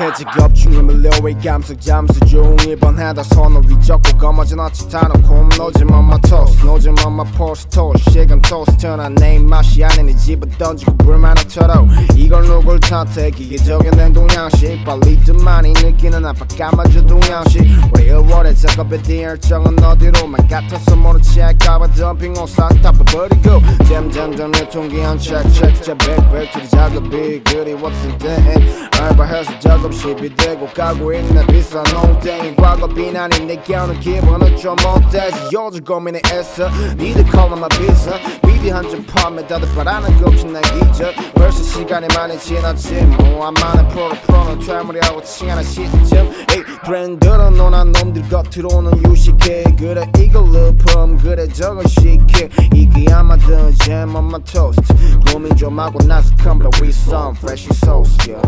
A 중에 밀려의 감성 잠수 종일 번하다 손을 위적고 검어진 어치 타놓고 노즘 my toast 노즘 post toast 식은 토스트나 내 입맛이 아닌 네 집어 던지고 불만 없더라 이걸 누굴 탓해? 기계적인 동양식. 빨리 듯 많이 느끼는 까마저 동양식. 우리 1월에 작업에 대한 열정은 어디로만 같아서 모르지 할까봐 덤핑 옷싹 다 버리고 점점점 유통기한 check 자 백백 투리 작업이 그리웠던 때 알바해서 작업실이 되고 가고 있는 비싼 농땡이. 과거 비난이 내 겨는 기분은 좀 못되지 요즘 고민에 애써 니들 콜라마 비싸 점 펌에 다들 바라는 것 없이 난 기절 벌써 시간이 많이 지났지 뭐안 많은 프로 프로는 퇴물이라고 칭하는 시점. 에이 트렌드로 논한 놈들 겉으로는 유식해. 그래 이걸 르펌 그래 저걸 시켜 이게 아마도 jam on toast. 고민 좀 하고 나서 come back with some fresh sauce yo